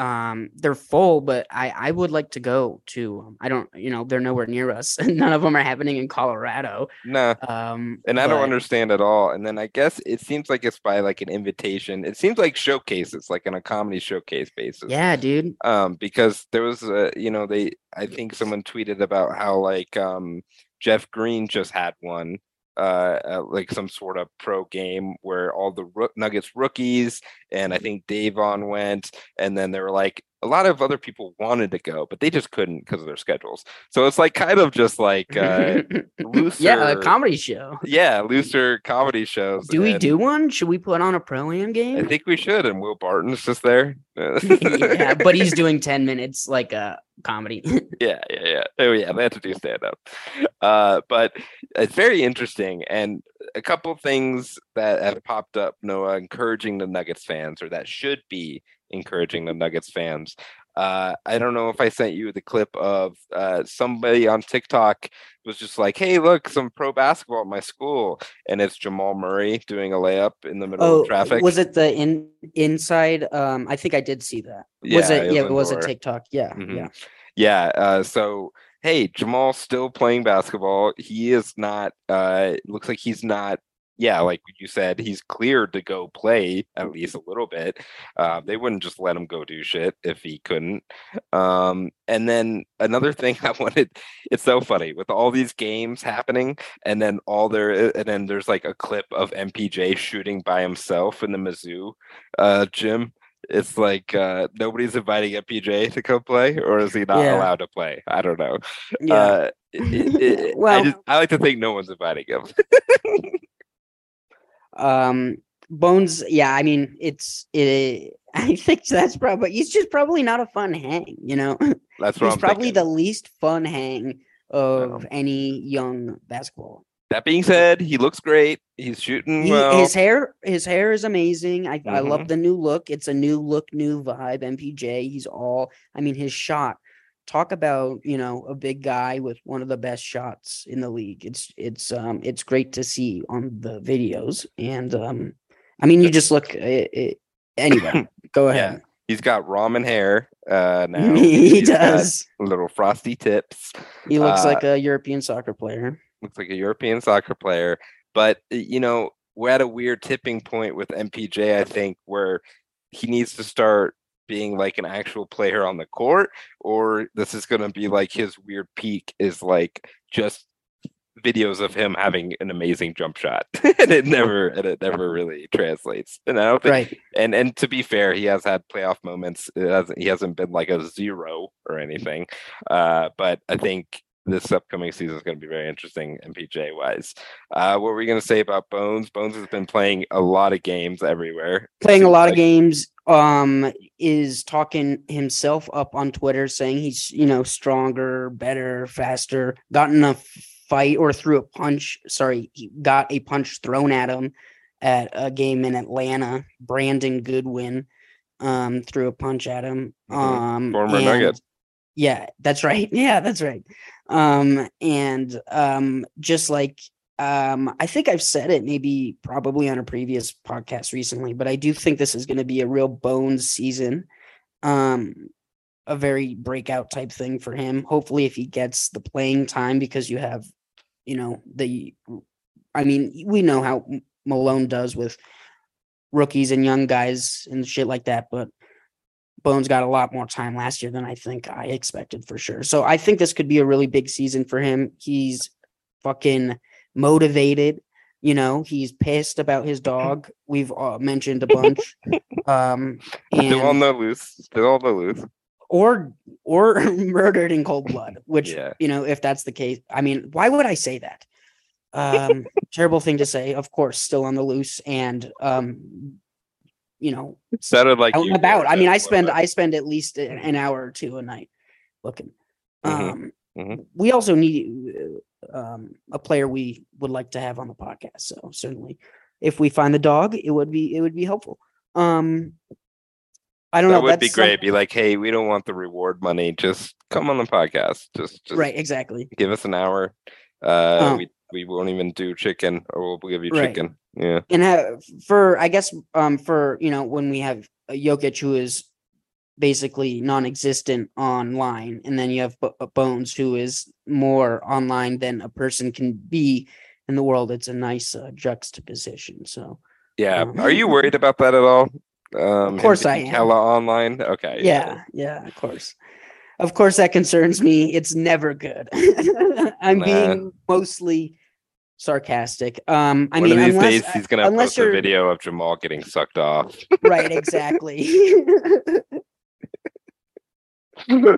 um they're full, but I I would like to go to I don't, you know, they're nowhere near us. None of them are happening in Colorado. nah, Um and I don't understand at all. And then I guess it seems like it's by like an invitation. It seems like showcases, like on a comedy showcase basis. Yeah, dude. um because there was a you know they i think someone tweeted about how like um jeff green just had one uh, uh like some sort of pro game where all the nuggets rookies and i think davon went and then they were like a lot of other people wanted to go but they just couldn't because of their schedules so it's like kind of just like uh yeah, a comedy show. yeah looser comedy shows Do we do one? Should we put on a pro am game? i think we should and will barton's just there yeah, but he's doing 10 minutes like a comedy. yeah, yeah, yeah. Oh, yeah. They had to do stand up. Uh, but it's very interesting, and a couple things that have popped up, Noah, encouraging the Nuggets fans, or that should be encouraging the Nuggets fans. Uh, I don't know if I sent you the clip of uh, somebody on TikTok was just like, "Hey, look, some pro basketball at my school," and it's Jamal Murray doing a layup in the middle oh, of traffic. was it the in inside um I think I did see that. was it, yeah, it was a. TikTok. Yeah, Mhm. yeah. Yeah. Uh, so hey, Jamal's still playing basketball. He is not. Uh, looks like he's not. Yeah, like you said, he's cleared to go play at least a little bit. Uh, they wouldn't just let him go do shit if he couldn't. Um, and then another thing I wanted, it's so funny with all these games happening, and then all there, and then there's like a clip of MPJ shooting by himself in the Mizzou uh, gym. It's like uh, nobody's inviting MPJ to come play, or is he not Yeah. allowed to play? I don't know. Yeah. Uh, it- it- it- I Well- just I like to think no one's inviting him. um Bones, yeah, I mean, it's it. I think that's probably he's just probably not a fun hang. You know, That's what he's I'm probably thinking. the least fun hang of any young basketball. That being said, he looks great. He's shooting He, well. his hair, his hair is amazing. I, I love Mhm. the new look. It's a new look, new vibe. MPJ. He's all. I mean, his shot. Talk about you know a big guy with one of the best shots in the league. It's it's um it's great to see on the videos. And um, I mean, you just look. It, it, anyway, go ahead. He's got ramen hair uh, now. he He's does. little frosty tips. He looks uh, like a European soccer player. looks like a European soccer player. But you know, we're at a weird tipping point with MPJ. I think where he needs to start being like an actual player on the court, or this is going to be like his weird peak is like just videos of him having an amazing jump shot, and it never and it never really translates. And I don't think Right. and and to be fair, he has had playoff moments. It hasn't he hasn't been like a zero or anything. Uh, but I think this upcoming season is going to be very interesting MPJ wise. Uh, what were we going to say about Bones? Bones has been playing a lot of games everywhere. Playing a lot of games um is talking himself up on twitter saying he's you know stronger better faster got in a fight or threw a punch sorry he got a punch thrown at him at a game in atlanta brandon goodwin um threw a punch at him Mhm. um Former Nugget. Yeah that's right. Yeah that's right. Um and um just like um i think i've said it maybe probably on a previous podcast recently but i do think this is going to be a real bones season um a very breakout type thing for him. Hopefully if he gets the playing time because you have you know the i mean we know how malone does with rookies and young guys and shit like that but Bones got a lot more time last year than I think I expected for sure. So I think this could be a really big season for him. He's fucking motivated. You know, he's pissed about his dog. We've uh, mentioned a bunch. um, Still on the loose. Still on the loose. or or murdered in cold blood. Which Yeah. you know, if that's the case, I mean, why would I say that? Um, terrible thing to say. Of course, still on the loose, and um, you know, Sounded like out and about. I mean, I spend. I spend at least an hour or two a night looking. Mhm, Um, mhm. We also need uh, um, a player we would like to have on the podcast. So certainly, if we find the dog, it would be it would be helpful. Um, I don't that know. That would be that's some- great. Be like, hey, we don't want the reward money. Just come on the podcast. Just, just right? Exactly. give us an hour. Uh, Um, we we won't even do chicken, or we'll give you Right. chicken. Yeah, and have for I guess um for you know when we have a Jokic who is basically non-existent online, and then you have Bo- Bones who is more online than a person can be in the world. It's a nice uh, juxtaposition. So yeah. Um, Are you worried about that at all? Um, him course I am. Hella online. Okay. yeah, yeah, of course. Of course, that concerns me. It's never good. I'm Nah. being mostly sarcastic. Um, I One mean, of these unless, days he's gonna unless post you're- video of Jamal getting sucked off. right, exactly. no,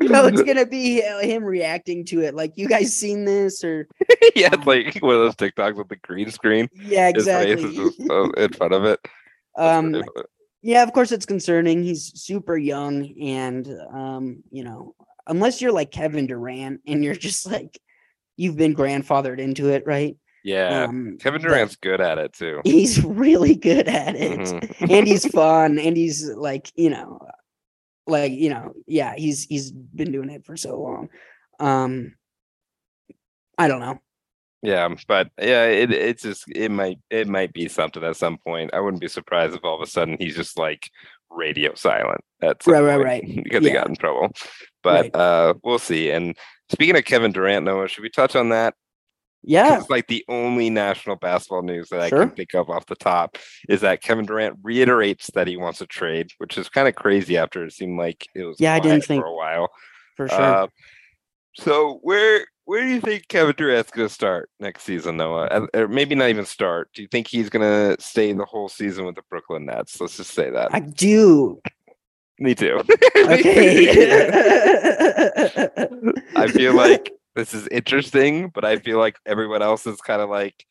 it's gonna be him reacting to it. Like, you guys seen this or yeah, it's like one of those TikToks with the green screen. yeah, His face is exactly. just uh, in front of it. Um, yeah, of course it's concerning. He's super young, and um, you know, unless you're like Kevin Durant and you're just like you've been grandfathered into it, right? yeah, Um, Kevin Durant's good at it too. He's really good at it. Mhm. and he's fun and he's like you know like you know yeah he's he's been doing it for so long um i don't know Yeah, but yeah, it it's just it might it might be something at some point. I wouldn't be surprised if all of a sudden he's just like radio silent at some Right, right, point right. because he got in trouble. But Right. uh we'll see. And speaking of Kevin Durant, Noah, should we touch on that? yeah It's like the only national basketball news that I can think of off the top is that Kevin Durant reiterates that he wants to trade, which is kind of crazy after it seemed like it was Yeah, I didn't think- for a while. for sure Uh, so where where do you think Kevin Durant's going to start next season, Noah? Uh, Or maybe not even start. Do you think he's going to stay the whole season with the Brooklyn Nets? Let's just say that. i do Me too. okay I feel like this is interesting, but I feel like everyone else is kind of like,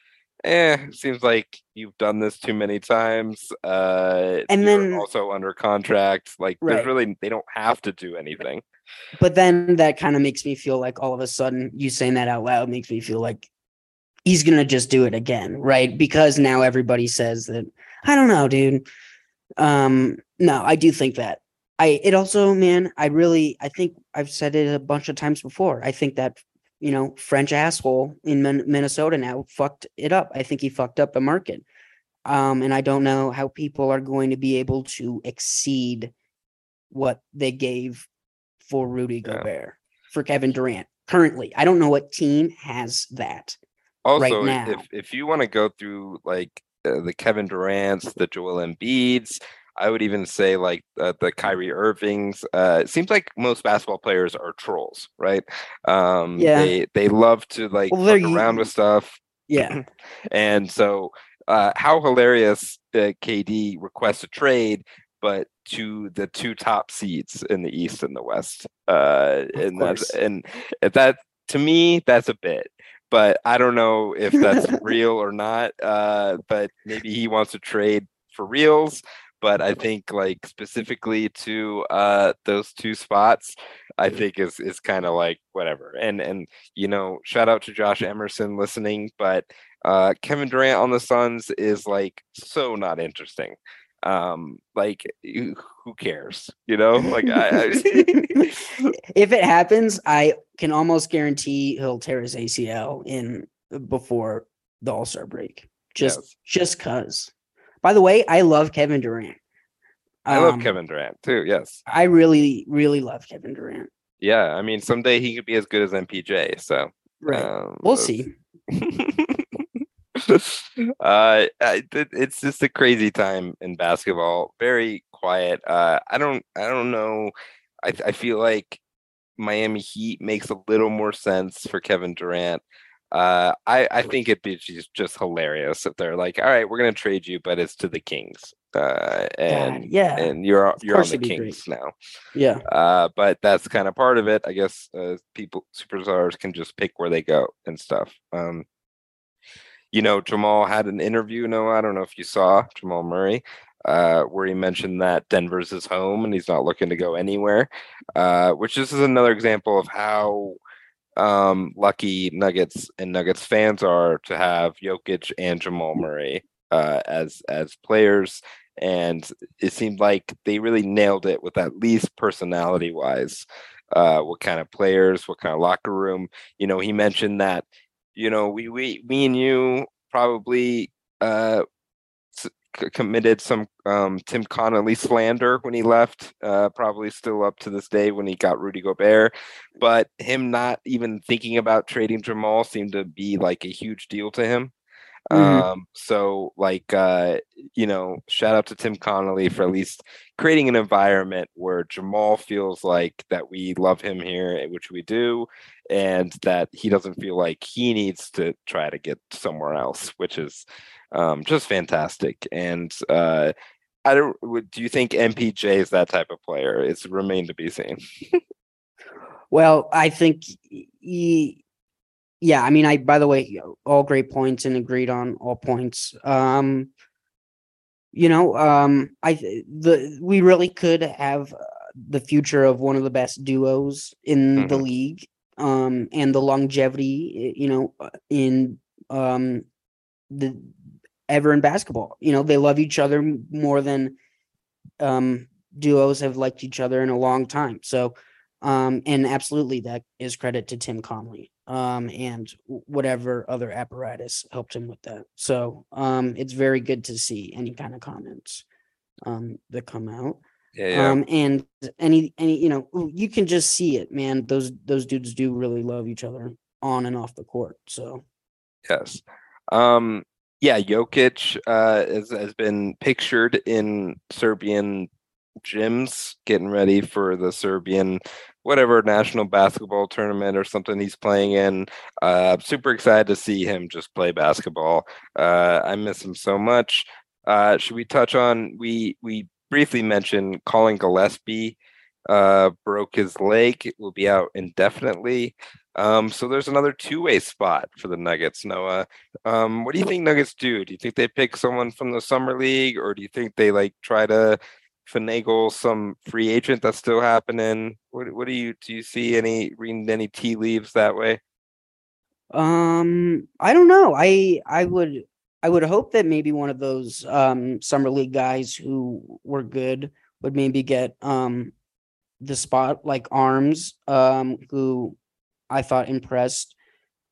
eh, seems like you've done this too many times. Uh, And then- also under contract. Like, Right. there's really they don't have to do anything. But then that kind of makes me feel like all of a sudden you saying that out loud makes me feel like he's gonna just do it again, right? Because now everybody says that I don't know, dude. Um, no, I do think that. I it also, man, I really I think I've said it a bunch of times before. I think that you know, French asshole in Min- Minnesota now fucked it up. I think he fucked up the market. Um, and I don't know how people are going to be able to exceed what they gave for Rudy Yeah. Gobert for Kevin Durant currently. I don't know what team has that. Also, now. if if you want to go through like uh, the Kevin Durant's, the Joel Embiid's, I would even say like uh, the Kyrie Irvings. Uh, it seems like most basketball players are trolls, right? Um, Yeah. They they love to like Well, fuck around with stuff, Yeah. and so uh, how hilarious uh, KD requests a trade, but to the two top seeds in the East and the West, uh, and that's and that to me that's a bit. But I don't know if that's real or not. Uh, but maybe he wants to trade for reals. But I think like specifically to uh, those two spots, I think is is kind of like whatever. And and you know, shout out to Josh Emerson listening, but uh, Kevin Durant on the Suns is like so not interesting. Um, like who cares? You know, like I, I if it happens, I can almost guarantee he'll tear his ACL in before the All Star break. Just Yes. just cause. By the way, I love Kevin Durant. I love Um, Kevin Durant too. Yes, I really, really love Kevin Durant. yeah. I mean, someday he could be as good as MPJ. So Right. um, we'll that's- see. uh, it's just a crazy time in basketball. Very quiet. Uh, I don't, I don't know. I, I feel like Miami Heat makes a little more sense for Kevin Durant. Uh, I, I think it'd be just, just hilarious if they're like, all right, we're gonna trade you, but it's to the Kings. Uh, and yeah. and you're you're on the Kings now. Yeah. Uh, but that's kind of part of it. I guess uh, people superstars can just pick where they go and stuff. Um, you know, Jamal had an interview. No, I don't know if you saw Jamal Murray, uh, where he mentioned that Denver's his home and he's not looking to go anywhere. Uh, which this is another example of how um, lucky Nuggets and Nuggets fans are to have Jokic and Jamal Murray uh, as as players. And it seemed like they really nailed it with at least personality wise uh what kind of players what kind of locker room. You know he mentioned that you know we we me and you probably uh committed some um Tim Connolly slander when he left uh probably still up to this day when he got Rudy Gobert but him not even thinking about trading Jamal seemed to be like a huge deal to him Mhm. um so like uh you know shout out to Tim Connolly for at least creating an environment where Jamal feels like that we love him here eh, which we do and that he doesn't feel like he needs to try to get somewhere else which is um just fantastic. And uh I don't do you think MPJ is that type of player? It's remained to be seen. Well, I think he, yeah, I mean, I, by the way, all great points and agreed on all points. Um, you know, um, I, the, we really could have uh, the future of one of the best duos in the Mhm. league. Um, and the longevity, you know, uh, in, um, the ever in basketball, you know, they love each other more than, um, duos have liked each other in a long time. So, um, and absolutely that is credit to Tim Connolly, um, and whatever other apparatus helped him with that. So, um, it's very good to see any kind of comments, um, that come out. yeah Um, and any, any, you know, you can just see it, man. Those, those dudes do really love each other on and off the court. So, Yes. Um yeah, Jokic uh has, has been pictured in Serbian gyms getting ready for the Serbian whatever national basketball tournament or something he's playing in. Uh super excited to see him just play basketball. Uh I miss him so much. Uh should we touch on we we briefly mentioned Collin Gillespie uh broke his leg, will be out indefinitely. Um, so there's another two-way spot for the Nuggets, Noah. Um, what do you think Nuggets do? Do you think they pick someone from the summer league, or do you think they like try to finagle some free agent that's still happening? What what do you do you see any reading any tea leaves that way? Um, I don't know. I I would I would hope that maybe one of those um summer league guys who were good would maybe get um the spot like Arms, um, who I thought impressed.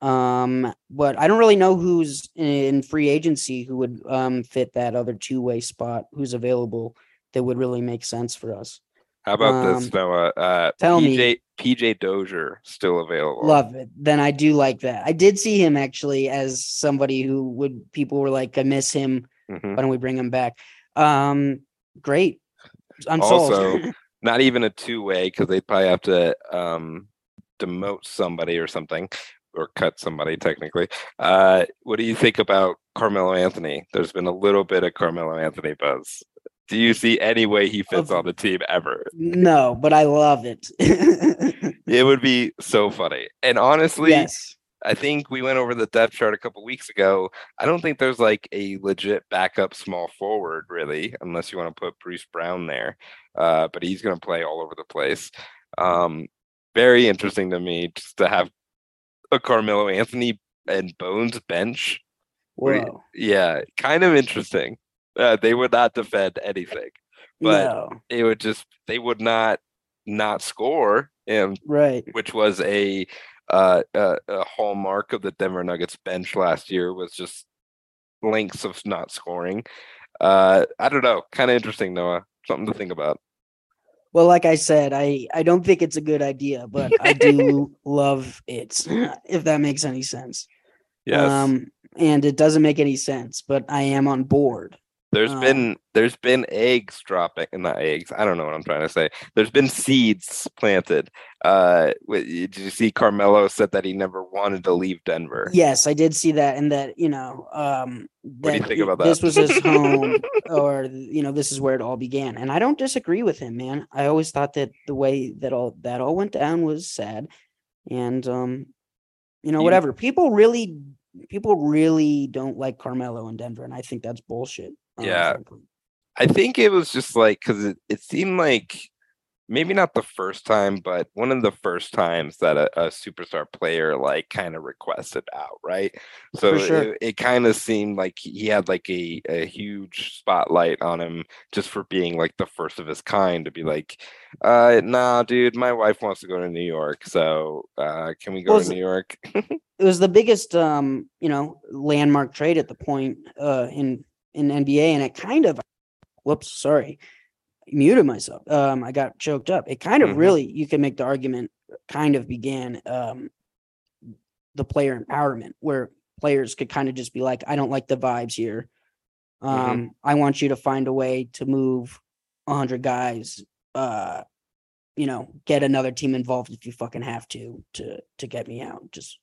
Um, but I don't really know who's in free agency who would um fit that other two way spot who's available that would really make sense for us. How about Um, this, Noah? Uh, tell PJ me. PJ Dozier still available. Love it. Then I do like that. I did see him actually as somebody who would people were like, I miss him. Mhm. Why don't we bring him back? Um, great. I'm Also. Not even a two-way because they'd probably have to um, demote somebody or something, or cut somebody technically. Uh, what do you think about Carmelo Anthony? There's been a little bit of Carmelo Anthony buzz. Do you see any way he fits on the team ever? no, but I love it. It would be so funny. And honestly, yes. I think we went over the depth chart a couple weeks ago. I don't think there's like a legit backup small forward, really, unless you want to put Bruce Brown there. Uh, but he's going to play all over the place. Um, very interesting to me just to have a Carmelo Anthony and Bones bench. Whoa. Yeah, kind of interesting. Uh, they would not defend anything, but no. it would just they would not not score. And Right. which was a uh, a, a hallmark of the Denver Nuggets bench last year was just lengths of not scoring. Uh, I don't know, kind of interesting, Noah. Something to think about. Well, like I said, I I don't think it's a good idea, but I do love it. If that makes any sense. Yes, Um, and it doesn't make any sense, but I am on board. There's um, been there's been eggs dropping, not eggs. I don't know what I'm trying to say. There's been seeds planted. Uh, did you see Carmelo said that he never wanted to leave Denver? Yes, I did see that, and that you know, um, What do you think about that? This was his home, or you know, this is where it all began, and I don't disagree with him, man. I always thought that the way that all that all went down was sad, and um, you know, You- whatever. People really, people really don't like Carmelo in Denver, and I think that's bullshit. Uh, Yeah. I think it was just like because it, it seemed like maybe not the first time, but one of the first times that a, a superstar player like kind of requested out, right? So sure. it, it kind of seemed like he had like a, a huge spotlight on him just for being like the first of his kind to be like, uh, nah, dude, my wife wants to go to New York, so uh, can we go Well, to New York? it was the biggest um you know landmark trade at the point uh in in NBA and it kind of whoops sorry muted myself. Um I got choked up. It kind of Mhm. really you can make the argument kind of began um the player empowerment where players could kind of just be like I don't like the vibes here. Um I want you to find a way to move 100 guys uh you know get another team involved if you fucking have to to to get me out. Just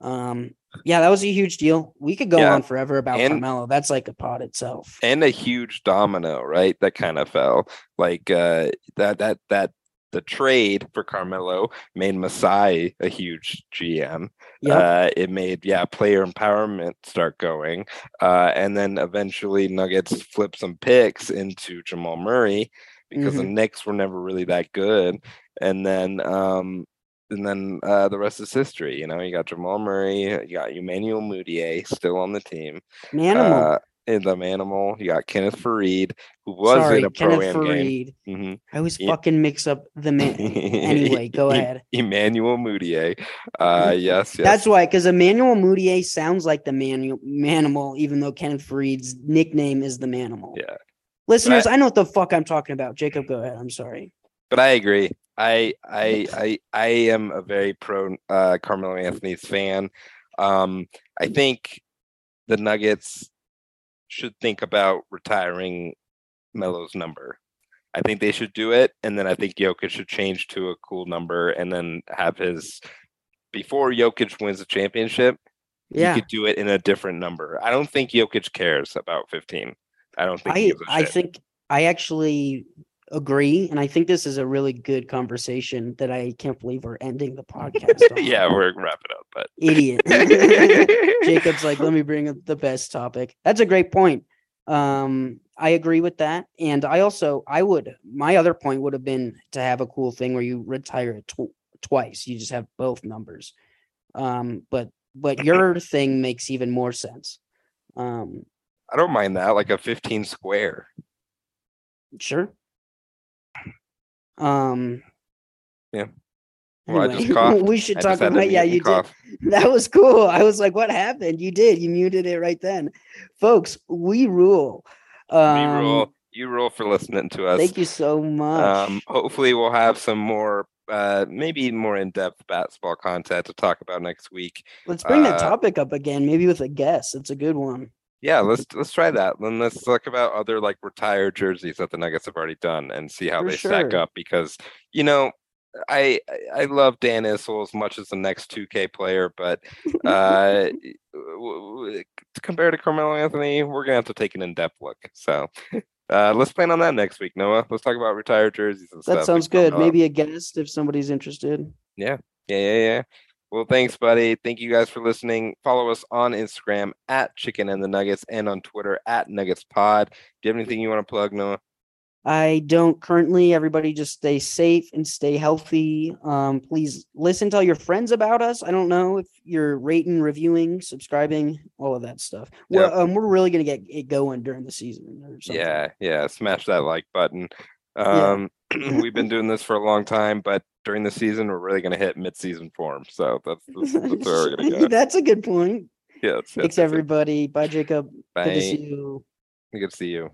um yeah that was a huge deal we could go Yeah. on forever about And- carmelo that's like a pod itself and a huge domino, right? That kind of fell. Like uh that that that the trade for Carmelo made Masai a huge GM. yeah Uh it made yeah, player empowerment start going. Uh and then eventually Nuggets flip some picks into Jamal Murray because the Knicks were never really that good. And then um and then uh, the rest is history. You know, you got Jamal Murray, you got Emmanuel Mudiay still on the team manimal uh, in the Manimal. You got Kenneth Faried, who was sorry in a pro am game. Faried. hmm i always Yeah. fucking mix up the man anyway go ahead Emmanuel Mudiay. Uh, yes, yes. That's why, because Emmanuel Mudiay sounds like the manu- Manimal, even though Kenneth Faried's nickname is the Manimal. Yeah. Listeners, I, know what the fuck I'm talking about. Jacob, go ahead. I'm sorry. but I agree. I I I I am a very pro uh, Carmelo Anthony's fan. Um, I think the Nuggets should think about retiring Melo's number. I think they should do it, and then I think Jokic should change to a cool number, and then have his before Jokic wins the championship. Yeah. he could do it in a different number. I don't think Jokic cares about 15. I don't think he I I think I actually agree, and I think this is a really good conversation that I can't believe we're ending the podcast. on. yeah, we're wrapping up, but idiot. Jacob's like, let me bring up the best topic. That's a great point. Um, I agree with that, and I also I would my other point would have been to have a cool thing where you retire it tw- twice. You just have both numbers. Um, but but your thing makes even more sense. Um, I don't mind that, like a 15 square. sure. Um. Yeah. Well, I anyway, we should I talk about yeah, you did. That was cool. I was like, what happened? You did. You muted it right then. Folks, we rule. Um, We rule. You rule for listening to us. Thank you so much. Um, hopefully, we'll have some more, uh, maybe more in-depth basketball content to talk about next week. Let's bring that uh, topic up again, maybe with a guest. It's a good one. Yeah, let's let's try that. Then let's talk about other like retired jerseys that the Nuggets have already done and see how For they stack up. Because you know, I I love Dan Issel as much as the next 2K player, but uh, compared to Carmelo Anthony, we're gonna have to take an in-depth look. So. Uh, let's plan on that next week, Noah. Let's talk about retired jerseys and stuff. That sounds coming good. up. Maybe a guest if somebody's interested. Yeah, yeah, yeah, yeah. Well, thanks, buddy. Thank you guys for listening. Follow us on Instagram at Chicken and the Nuggets and on Twitter at Nuggets Pod. Do you have anything you want to plug, Noah? I don't currently. Everybody just stay safe and stay healthy. Um, please listen, tell your friends about us. I don't know if you're rating, reviewing, subscribing, all of that stuff. Well, um, we're really gonna get it going during the season. Or something. Yeah, yeah. Smash that like button. Yeah. Um, we've been doing this for a long time, but during the season, we're really going to hit mid-season form. So that's, that's, that's where we're going to go. That's a good point. Yeah, that's, Thanks, that's it. everybody. Bye, Jacob. Bye. Good to see you. Good to see you.